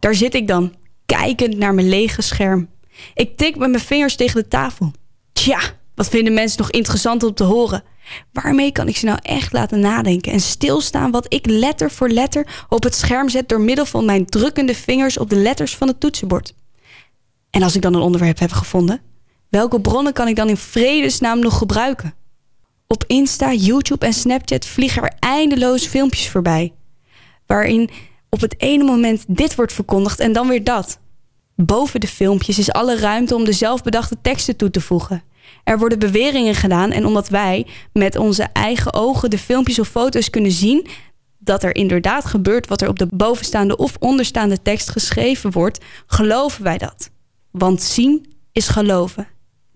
Daar zit ik dan, kijkend naar mijn lege scherm. Ik tik met mijn vingers tegen de tafel. Tja, wat vinden mensen nog interessant om te horen? Waarmee kan ik ze nou echt laten nadenken en stilstaan wat ik letter voor letter op het scherm zet door middel van mijn drukkende vingers op de letters van het toetsenbord? En als ik dan een onderwerp heb gevonden, welke bronnen kan ik dan in vredesnaam nog gebruiken? Op Insta, YouTube en Snapchat vliegen er eindeloos filmpjes voorbij. Waarin op het ene moment dit wordt verkondigd en dan weer dat. Boven de filmpjes is alle ruimte om de zelfbedachte teksten toe te voegen. Er worden beweringen gedaan en omdat wij met onze eigen ogen de filmpjes of foto's kunnen zien dat er inderdaad gebeurt wat er op de bovenstaande of onderstaande tekst geschreven wordt, geloven wij dat. Want zien is geloven.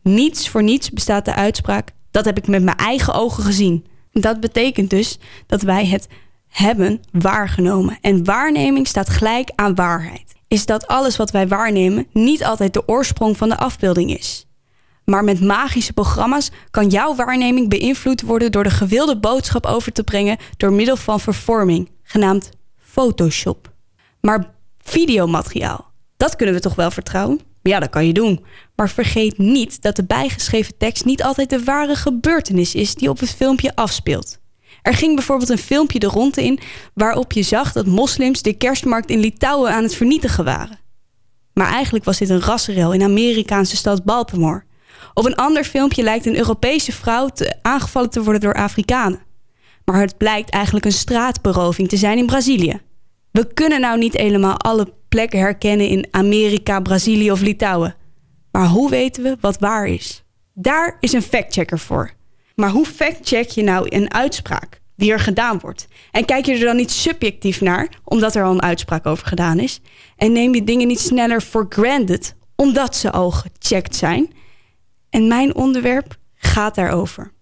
Niets voor niets bestaat de uitspraak: dat heb ik met mijn eigen ogen gezien. Dat betekent dus dat wij het hebben waargenomen. En waarneming staat gelijk aan waarheid. Is dat alles wat wij waarnemen niet altijd de oorsprong van de afbeelding is. Maar met magische programma's kan jouw waarneming beïnvloed worden door de gewilde boodschap over te brengen door middel van vervorming, genaamd Photoshop. Maar videomateriaal, dat kunnen we toch wel vertrouwen? Ja, dat kan je doen. Maar vergeet niet dat de bijgeschreven tekst niet altijd de ware gebeurtenis is die op het filmpje afspeelt. Er ging bijvoorbeeld een filmpje de ronde in waarop je zag dat moslims de kerstmarkt in Litouwen aan het vernietigen waren. Maar eigenlijk was dit een rassenrel in Amerikaanse stad Baltimore. Op een ander filmpje lijkt een Europese vrouw aangevallen te worden door Afrikanen. Maar het blijkt eigenlijk een straatberoving te zijn in Brazilië. We kunnen nou niet helemaal alle plekken herkennen in Amerika, Brazilië of Litouwen. Maar hoe weten we wat waar is? Daar is een factchecker voor. Maar hoe factcheck je nou een uitspraak die er gedaan wordt? En kijk je er dan niet subjectief naar, omdat er al een uitspraak over gedaan is? En neem je dingen niet sneller for granted, omdat ze al gecheckt zijn? En mijn onderwerp gaat daarover.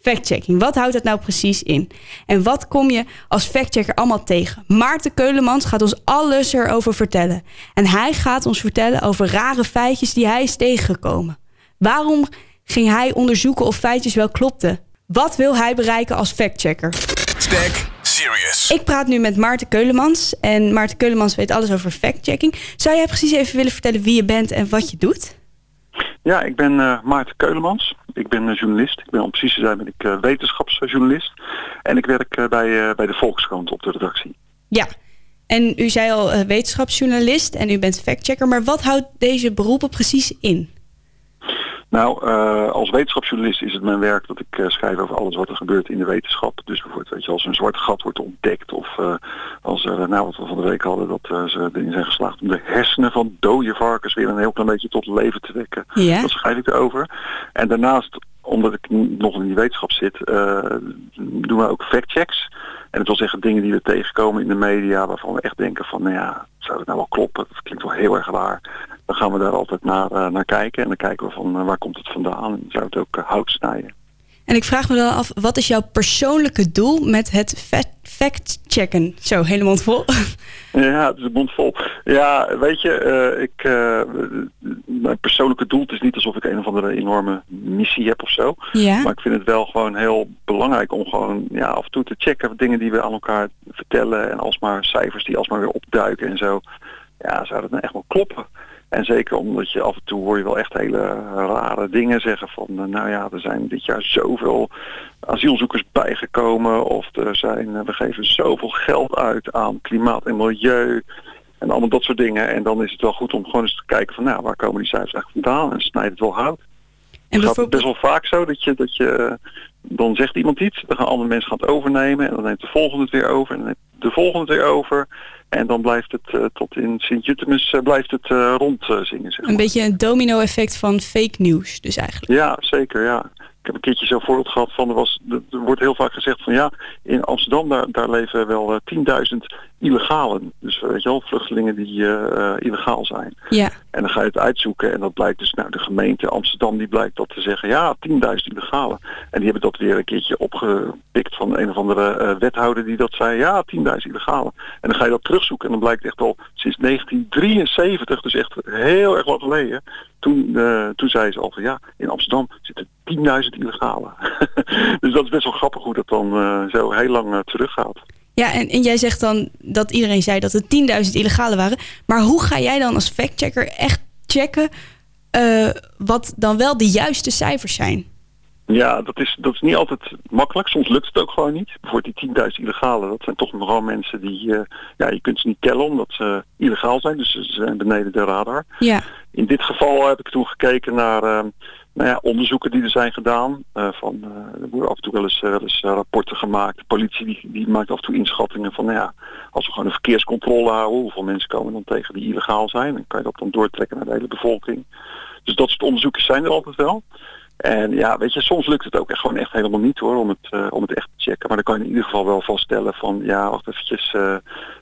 Factchecking, wat houdt dat nou precies in? En wat kom je als factchecker allemaal tegen? Maarten Keulemans gaat ons alles erover vertellen. En hij gaat ons vertellen over rare feitjes die hij is tegengekomen. Waarom ging hij onderzoeken of feitjes wel klopten? Wat wil hij bereiken als factchecker? Stack Serious. Ik praat nu met Maarten Keulemans. En Maarten Keulemans weet alles over factchecking. Zou jij precies even willen vertellen wie je bent en wat je doet? Ja, ik ben uh, Maarten Keulemans. Ik ben uh, journalist. Ik ben om precies te zijn ben ik uh, wetenschapsjournalist. En ik werk bij, bij de Volkskrant op de redactie. Ja, en u zei al wetenschapsjournalist en u bent factchecker. Maar wat houdt deze beroepen precies in? Nou, uh, als wetenschapsjournalist is het mijn werk dat ik uh, schrijf over alles wat er gebeurt in de wetenschap. Dus bijvoorbeeld, weet je, als een zwart gat wordt ontdekt of uh, als er, nou wat we van de week hadden, dat ze erin zijn geslaagd om de hersenen van dode varkens weer een heel klein beetje tot leven te wekken. Ja. Dat schrijf ik erover. En daarnaast, omdat ik nog in die wetenschap zit, doen we ook factchecks. En dat wil zeggen dingen die we tegenkomen in de media waarvan we echt denken van, nou ja, zou het nou wel kloppen? Dat klinkt wel heel erg waar dan gaan we daar altijd naar, uh, naar kijken. En dan kijken we van uh, waar komt het vandaan. En zou het ook hout snijden. En ik vraag me dan af, wat is jouw persoonlijke doel met het fact-checken? Zo, hele mond vol. Ja, het is een mond vol. Ja, weet je, ik, mijn persoonlijke doel, het is niet alsof ik een of andere enorme missie heb of zo. Ja. Maar ik vind het wel gewoon heel belangrijk om gewoon ja, af en toe te checken dingen die we aan elkaar vertellen. En alsmaar cijfers die alsmaar weer opduiken en zo. Ja, zou dat nou echt wel kloppen? En zeker omdat je af en toe hoor je wel echt hele rare dingen zeggen van nou ja, er zijn dit jaar zoveel asielzoekers bijgekomen of er zijn, we geven zoveel geld uit aan klimaat en milieu en allemaal dat soort dingen. En dan is het wel goed om gewoon eens te kijken van nou, waar komen die cijfers eigenlijk vandaan en snijdt het wel hout. En het gaat best wel vaak zo dat je, dat je dan zegt iemand iets, dan gaan andere mensen gaan het overnemen en dan neemt de volgende het weer over en dan neemt de volgende het weer over. En dan blijft het uh, tot in Sint-Jutemus uh, blijft het uh, rondzingen. Zeg maar. Een beetje een domino-effect van fake news dus eigenlijk. Ja, zeker ja. Ik heb een keertje zo'n voorbeeld gehad van, er, was, er wordt heel vaak gezegd van ja, in Amsterdam daar, daar leven wel 10.000 illegalen. Dus weet je wel, vluchtelingen die uh, illegaal zijn. Ja. En dan ga je het uitzoeken en dat blijkt dus, nou de gemeente Amsterdam die blijkt dat te zeggen, ja 10.000 illegalen. En die hebben dat weer een keertje opgepikt van een of andere uh, wethouder die dat zei, ja 10.000 illegalen. En dan ga je dat terugzoeken en dan blijkt echt al sinds 1973, dus echt heel erg lang geleden, toen, uh, toen zei ze al van ja, in Amsterdam zitten 10.000 illegalen. dus dat is best wel grappig hoe dat dan zo heel lang teruggaat. Ja, en, jij zegt dan dat iedereen zei dat er 10.000 illegale waren. Maar hoe ga jij dan als factchecker echt checken uh, wat dan wel de juiste cijfers zijn? Ja, dat is, dat is niet altijd makkelijk. Soms lukt het ook gewoon niet. Bijvoorbeeld die 10.000 illegale, dat zijn toch nogal mensen die, uh, ja, je kunt ze niet tellen omdat ze illegaal zijn. Dus ze zijn beneden de radar. Ja. In dit geval heb ik toen gekeken naar uh, nou ja, onderzoeken die er zijn gedaan. Uh, van, er worden af en toe wel eens, wel eens rapporten gemaakt. De politie die, die maakt af en toe inschattingen van, nou ja, als we gewoon een verkeerscontrole houden, hoeveel mensen komen dan tegen die illegaal zijn. Dan kan je dat dan doortrekken naar de hele bevolking. Dus dat soort onderzoeken zijn er altijd wel. En ja, weet je, soms lukt het ook echt gewoon echt helemaal niet hoor, om het, uh, om het echt te checken. Maar dan kan je in ieder geval wel vaststellen van, ja, wacht eventjes, uh, uh,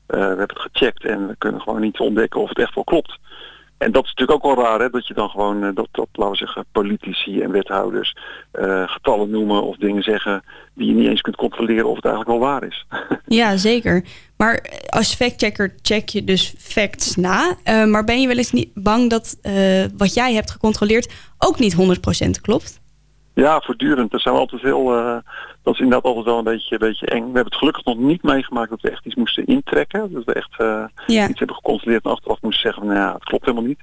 we hebben het gecheckt en we kunnen gewoon niet ontdekken of het echt wel klopt. En dat is natuurlijk ook wel raar, hè, dat je dan gewoon, dat, dat laten we zeggen, politici en wethouders getallen noemen of dingen zeggen die je niet eens kunt controleren of het eigenlijk wel waar is. Ja, zeker. Maar als factchecker check je dus facts na. Uh, maar ben je wel eens niet bang dat uh, wat jij hebt gecontroleerd ook niet 100% klopt? Ja, voortdurend. Dat zijn we altijd heel. Uh, dat is inderdaad altijd wel een beetje, een beetje eng. We hebben het gelukkig nog niet meegemaakt dat we echt iets moesten intrekken. Dat we echt ja. iets hebben gecontroleerd en achteraf moesten zeggen: nou ja, het klopt helemaal niet.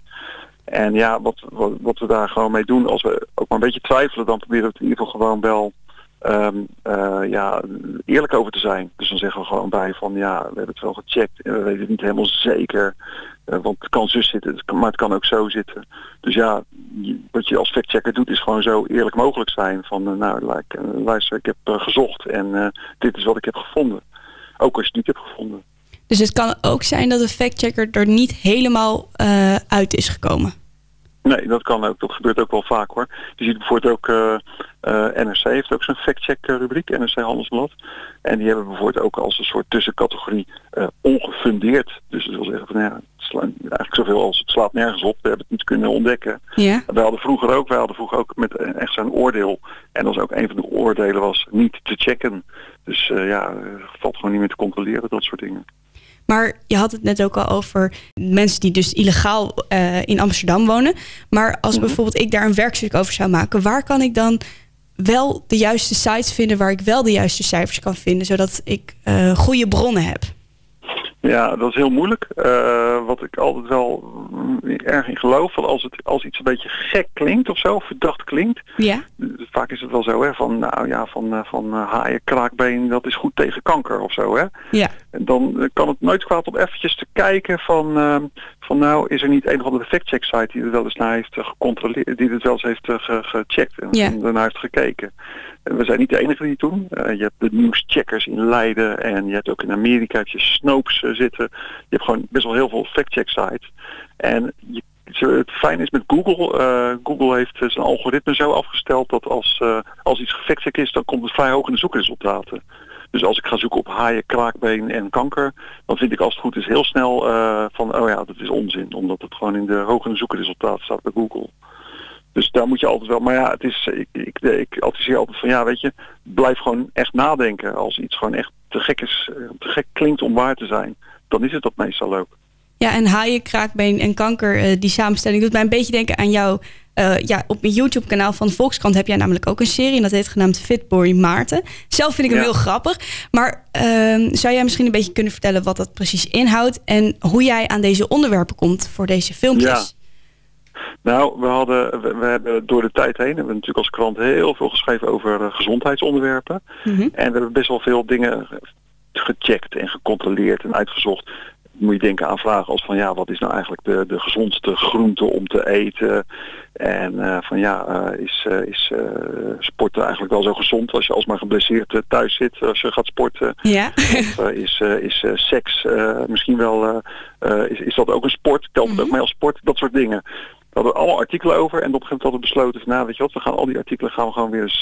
En ja, wat, wat, wat, we daar gewoon mee doen, als we ook maar een beetje twijfelen, dan proberen we het in ieder geval gewoon wel um, uh, ja, eerlijk over te zijn. Dus dan zeggen we gewoon bij van ja, we hebben het wel gecheckt en we weten het niet helemaal zeker. Uh, want het kan zus zitten, maar het kan ook zo zitten. Dus ja, wat je als factchecker doet is gewoon zo eerlijk mogelijk zijn. Van uh, nou, luister, ik heb gezocht en dit is wat ik heb gevonden. Ook als je het niet hebt gevonden. Dus het kan ook zijn dat de factchecker er niet helemaal uit is gekomen? Nee, dat kan ook. Dat gebeurt ook wel vaak hoor. Je ziet bijvoorbeeld ook, uh, uh, NRC heeft ook zo'n fact-check rubriek, NRC Handelsblad. En die hebben bijvoorbeeld ook als een soort tussencategorie uh, ongefundeerd. Dus dat wil zeggen van ja, het slaat, eigenlijk zoveel als het slaat nergens op. We hebben het niet kunnen ontdekken. Ja. We hadden vroeger ook, wij hadden vroeger ook met echt zo'n oordeel. En dat was ook een van de oordelen was niet te checken. Dus ja, valt gewoon niet meer te controleren, dat soort dingen. Maar je had het net ook al over mensen die dus illegaal uh, in Amsterdam wonen. Maar als -hmm. bijvoorbeeld ik daar een werkstuk over zou maken, waar kan ik dan wel de juiste sites vinden waar ik wel de juiste cijfers kan vinden, zodat ik uh, goede bronnen heb? Ja, dat is heel moeilijk. Uh, wat ik altijd wel erg in geloof, van als, het, als iets een beetje gek klinkt of zo, verdacht klinkt. Ja. Vaak is het wel zo, hè, van nou ja, van, van haaien, kraakbeen, dat is goed tegen kanker of zo, hè. Ja. En dan kan het nooit kwaad om eventjes te kijken van, uh, van nou, is er niet een of andere fact-check site die er wel eens naar heeft gecontroleerd, die het wel eens heeft ge gecheckt en, Ja. daarna heeft gekeken. En we zijn niet de enige die het doen. Uh, je hebt de nieuwscheckers in Leiden en je hebt ook in Amerika heb je Snopes uh, zitten. Je hebt gewoon best wel heel veel fact-check sites. En je, het fijn is met Google, uh, Google heeft zijn algoritme zo afgesteld dat als, als iets gefactcheck is, dan komt het vrij hoog in de zoekresultaten. Dus als ik ga zoeken op haaien, kraakbeen en kanker, dan vind ik als het goed is heel snel uh, van, oh ja, dat is onzin. Omdat het gewoon in de hoge zoekresultaten staat bij Google. Dus daar moet je altijd wel, maar ja, het is, ik, ik, ik adviseer altijd van, ja, weet je, blijf gewoon echt nadenken. Als iets gewoon echt te gek is, te gek klinkt om waar te zijn, dan is het dat meestal ook. Ja, en haaien, kraakbeen en kanker, uh, die samenstelling doet mij een beetje denken aan jou. Uh, ja, op mijn YouTube-kanaal van Volkskrant heb jij namelijk ook een serie. En dat heet genaamd Fitboy Maarten. Zelf vind ik hem ja. heel grappig. Maar uh, zou jij misschien een beetje kunnen vertellen wat dat precies inhoudt? En hoe jij aan deze onderwerpen komt voor deze filmpjes? Ja. Nou, we, hadden, we, we, hebben door de tijd heen, hebben we natuurlijk als krant heel veel geschreven over uh, gezondheidsonderwerpen. Mhm. Mm -hmm. En we hebben best wel veel dingen gecheckt en gecontroleerd en uitgezocht moet je denken aan vragen als van ja, wat is nou eigenlijk de, de gezondste groente om te eten? En uh, van ja, uh, is, uh, is sporten eigenlijk wel zo gezond als je alsmaar geblesseerd thuis zit als je gaat sporten? Ja. Of is, is seks misschien wel, is, is dat ook een sport? Telt het mm -hmm. ook mee als sport? Dat soort dingen. We hadden allemaal artikelen over en op een gegeven moment hadden we besloten van nou weet je wat, we gaan al die artikelen gaan we gewoon weer eens,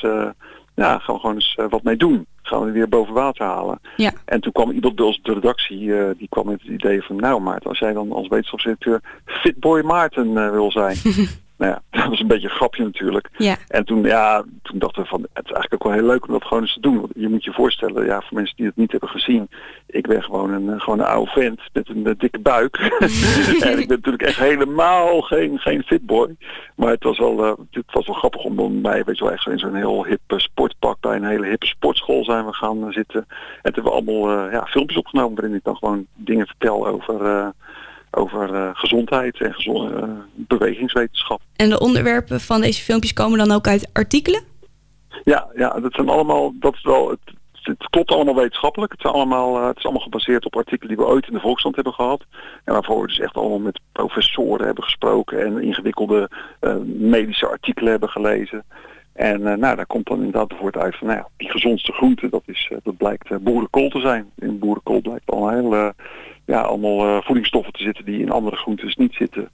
ja, gaan we gewoon eens wat mee doen gaan we weer boven water halen. Ja. En toen kwam iemand bij ons de redactie, uh, die kwam met het idee van, nou Maarten, als jij dan als wetenschapsredacteur Fitboy Maarten wil zijn, nou ja, dat was een beetje een grapje natuurlijk. Ja. En toen, ja, toen dachten we van, het is eigenlijk ook wel heel leuk om dat gewoon eens te doen. Want je moet je voorstellen, ja, voor mensen die het niet hebben gezien, ik ben gewoon een, eh, gewoon een oude vent met een eh, dikke buik. en ik ben natuurlijk echt helemaal geen, geen fitboy. Maar het was wel, eh, het was wel grappig om dan bij, weet je wel, echt zo in zo'n heel hip sportpak bij een hele hippe sportschool zijn we gaan zitten. En toen hebben we allemaal ja, filmpjes opgenomen waarin ik dan gewoon dingen vertel over, over eh, gezondheid en gezond, eh, bewegingswetenschap. En de onderwerpen van deze filmpjes komen dan ook uit artikelen? Ja, ja, dat zijn allemaal, dat is wel, het, het klopt allemaal wetenschappelijk. Het, zijn allemaal, eh, het is allemaal gebaseerd op artikelen die we ooit in de Volkskrant hebben gehad. En waarvoor we dus echt allemaal met professoren hebben gesproken en ingewikkelde medische artikelen hebben gelezen. En eh, nou, daar komt dan inderdaad voort uit van, nou ja, die gezondste groente, dat, is, eh, dat blijkt eh, boerenkool te zijn. In boerenkool blijkt al heel, ja, allemaal voedingsstoffen te zitten die in andere groentes niet zitten.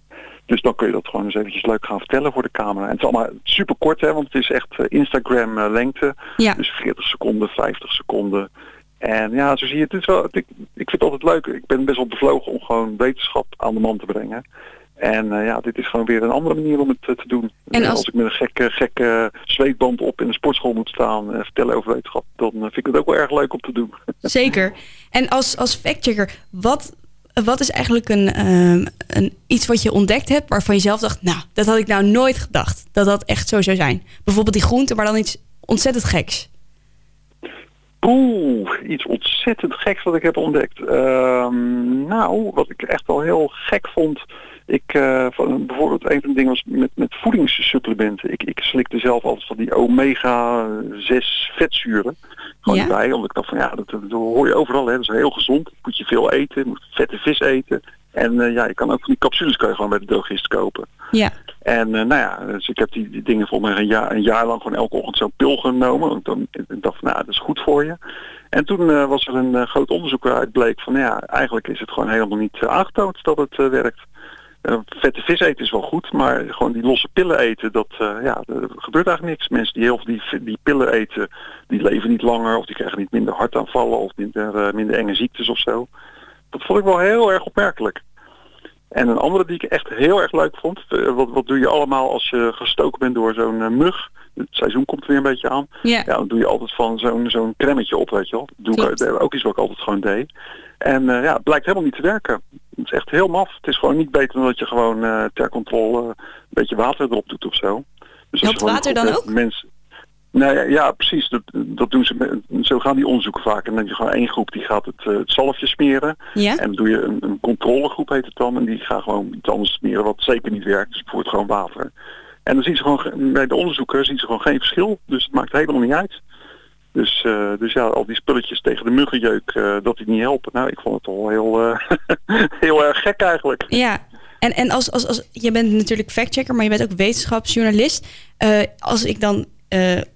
Dus dan kun je dat gewoon eens eventjes leuk gaan vertellen voor de camera. En het is allemaal super kort, hè, want het is echt Instagram lengte. Ja. Dus 40 seconden, 50 seconden. En ja, zo zie je, het is wel, ik, ik vind het altijd leuk. Ik ben best wel bevlogen om gewoon wetenschap aan de man te brengen. En eh, ja, dit is gewoon weer een andere manier om het eh, te doen. En Eh, als- ik met een gekke, gekke zweetband op in de sportschool moet staan en vertellen over wetenschap, dan vind ik het ook wel erg leuk om te doen. Zeker. En als, als factchecker, wat, wat is eigenlijk een, ehm, een, iets wat je ontdekt hebt waarvan je zelf dacht, nou, dat had ik nou nooit gedacht. Dat dat echt zo zou zijn. Bijvoorbeeld die groente, maar dan iets ontzettend geks. Oeh, iets ontzettend geks wat ik heb ontdekt. Ehm, nou, wat ik echt wel heel gek vond. Ik, eh, van, bijvoorbeeld een van de dingen was met, met voedingssupplementen. Ik, ik slikte zelf altijd van die omega 6 vetzuren. Gewoon Ja. bij, omdat ik dacht van ja, dat, dat hoor je overal. Hè. Dat is heel gezond. Moet je veel eten, moet vette vis eten. En eh, ja, je kan ook van die capsules kan je gewoon bij de drogist kopen. Ja. En eh, nou ja, dus ik heb die, die dingen voor mij een jaar, een jaar lang gewoon elke ochtend zo'n pil genomen. Want dan ik dacht van, nou, dat is goed voor je. En toen was er een groot onderzoek waaruit bleek van, ja, eigenlijk is het gewoon helemaal niet aangetoond dat het werkt. Eh, vette vis eten is wel goed, maar gewoon die losse pillen eten, dat, eh, ja, er gebeurt eigenlijk niks. Mensen die heel veel die, die pillen eten, die leven niet langer of die krijgen niet minder hartaanvallen of minder, eh, minder enge ziektes of zo. Dat vond ik wel heel erg opmerkelijk. En een andere die ik echt heel erg leuk vond. wat, wat doe je allemaal als je gestoken bent door zo'n mug? Het seizoen komt er weer een beetje aan. Ja. Ja, dan doe je altijd van zo'n zo'n cremmetje op, weet je wel. Doe ik ook iets wat ik altijd gewoon deed. En ja, het blijkt helemaal niet te werken. Het is echt heel maf. Het is gewoon niet beter dan dat je gewoon eh, ter controle een beetje water erop doet of zo. Dus Helpt gewoon water dan hebt Mensen, nou ja, precies. Dat, dat doen ze. met- Zo gaan die onderzoeken vaak. En dan heb je gewoon één groep die gaat het, het zalfje smeren. Ja. En dan doe je een, een controlegroep heet het dan. En die gaan gewoon iets anders smeren wat zeker niet werkt. Dus bijvoorbeeld gewoon water. En dan zien ze gewoon, ge- bij de onderzoeken zien ze gewoon geen verschil. Dus het maakt helemaal niet uit. Dus, eh, dus ja, al die spulletjes tegen de muggenjeuk, eh, dat die niet helpen. Nou, ik vond het al heel, eh, heel erg gek eigenlijk. Ja. En, en als, als, als, je bent natuurlijk factchecker, maar je bent ook wetenschapsjournalist. Als ik dan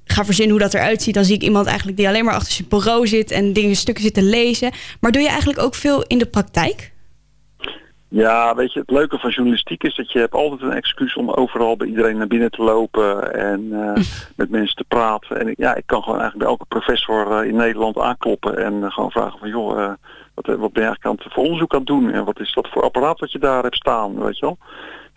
ga verzinnen hoe dat eruit ziet, dan zie ik iemand eigenlijk die alleen maar achter zijn bureau zit en dingen stukken zit te lezen. Maar doe je eigenlijk ook veel in de praktijk? Ja, weet je, het leuke van journalistiek is dat je hebt altijd een excuus om overal bij iedereen naar binnen te lopen en eh, met mensen te praten. En ik, ja, ik kan gewoon eigenlijk bij elke professor eh, in Nederland aankloppen en eh, gewoon vragen van joh, wat, wat ben je eigenlijk aan het, voor onderzoek aan het doen en wat is dat voor apparaat wat je daar hebt staan, weet je wel.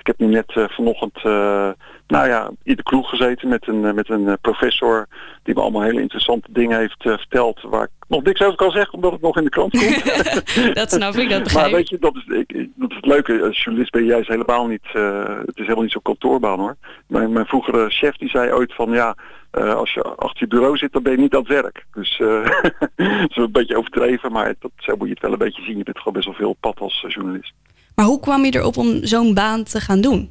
Ik heb nu net eh, vanochtend, eh, nou ja, in de kroeg gezeten met een, eh, met een professor die me allemaal hele interessante dingen heeft verteld waar ik nog niks over kan zeggen omdat het nog in de krant komt. Dat snap ik, dat Maar begrijp ik. weet je, dat is, ik, ik- dat is het leuke. Als journalist ben je juist helemaal niet, het is helemaal niet zo'n kantoorbaan hoor. Mijn, mijn vroegere chef die zei ooit van ja, als je achter je bureau zit dan ben je niet aan het werk. Dus eh, dat is een beetje overdreven, maar dat, zo moet je het wel een beetje zien. Je bent gewoon best wel veel op pad als journalist. Maar hoe kwam je erop om zo'n baan te gaan doen?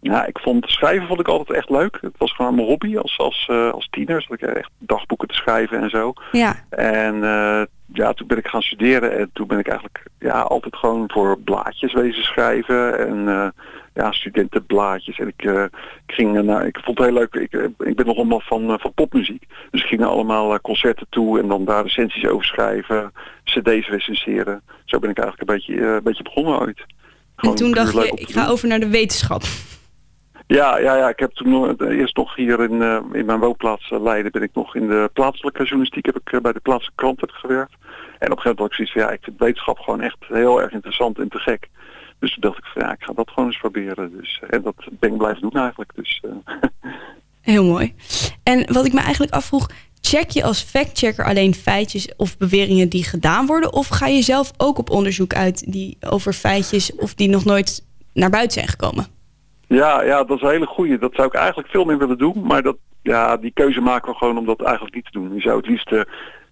Ja, ik vond schrijven vond ik altijd echt leuk. Het was gewoon mijn hobby als, als, eh, als tiener. Zat ik echt dagboeken te schrijven en zo. Ja. En eh, ja, toen ben ik gaan studeren en toen ben ik eigenlijk ja, altijd gewoon voor blaadjes wezen schrijven en eh, ja, studentenblaadjes. En ik, eh, ik ging naar, ik vond het heel leuk, ik, ik ben nog allemaal van, van popmuziek. Dus ik ging naar allemaal concerten toe en dan daar recensies over schrijven, cd's recenseren. Zo ben ik eigenlijk een beetje, een beetje begonnen ooit. En toen dacht je, ik ga over naar de wetenschap. Ja, ja, ja, ik heb toen nog- eerst nog hier in, eh, in mijn woonplaats eh, Leiden ben ik nog in de plaatselijke journalistiek heb ik eh, bij de plaatselijke krant heb gewerkt. En op een gegeven moment had ik zoiets van ja, ik vind wetenschap gewoon echt heel erg interessant en te gek. Dus toen dacht ik van ja, ik ga dat gewoon eens proberen. Dus, en dat ben ik blijven doen eigenlijk. Dus, Heel mooi. En wat ik me eigenlijk afvroeg, check je als factchecker alleen feitjes of beweringen die gedaan worden? Of ga je zelf ook op onderzoek uit die over feitjes of die nog nooit naar buiten zijn gekomen? Ja, ja, dat is een hele goeie. Dat zou ik eigenlijk veel meer willen doen. Maar dat, ja, die keuze maken we gewoon om dat eigenlijk niet te doen. Je zou het liefst, uh,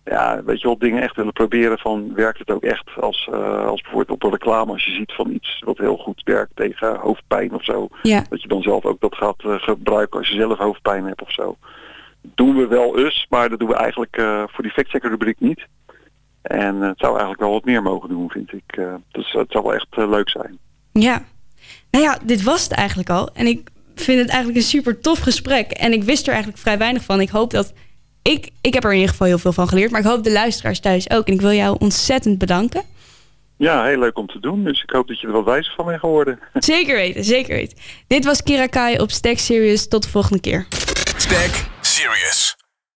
ja, weet je wel, dingen echt willen proberen van werkt het ook echt als, uh, als bijvoorbeeld op een reclame als je ziet van iets wat heel goed werkt tegen hoofdpijn of zo. Ja. Dat je dan zelf ook dat gaat uh, gebruiken als je zelf hoofdpijn hebt of zo. Doen we wel eens, maar dat doen we eigenlijk voor die factchecker rubriek niet. En het zou eigenlijk wel wat meer mogen doen, vind ik. dus het zou wel echt leuk zijn. Ja, nou ja, dit was het eigenlijk al. En ik vind het eigenlijk een super tof gesprek. En ik wist er eigenlijk vrij weinig van. Ik hoop dat. Ik, ik heb er in ieder geval heel veel van geleerd. Maar ik hoop de luisteraars thuis ook. En ik wil jou ontzettend bedanken. Ja, heel leuk om te doen. Dus ik hoop dat je er wat wijzer van bent geworden. Zeker weten, zeker weten. Dit was Kira Kai op Stack Serious. Tot de volgende keer. Stack Serious.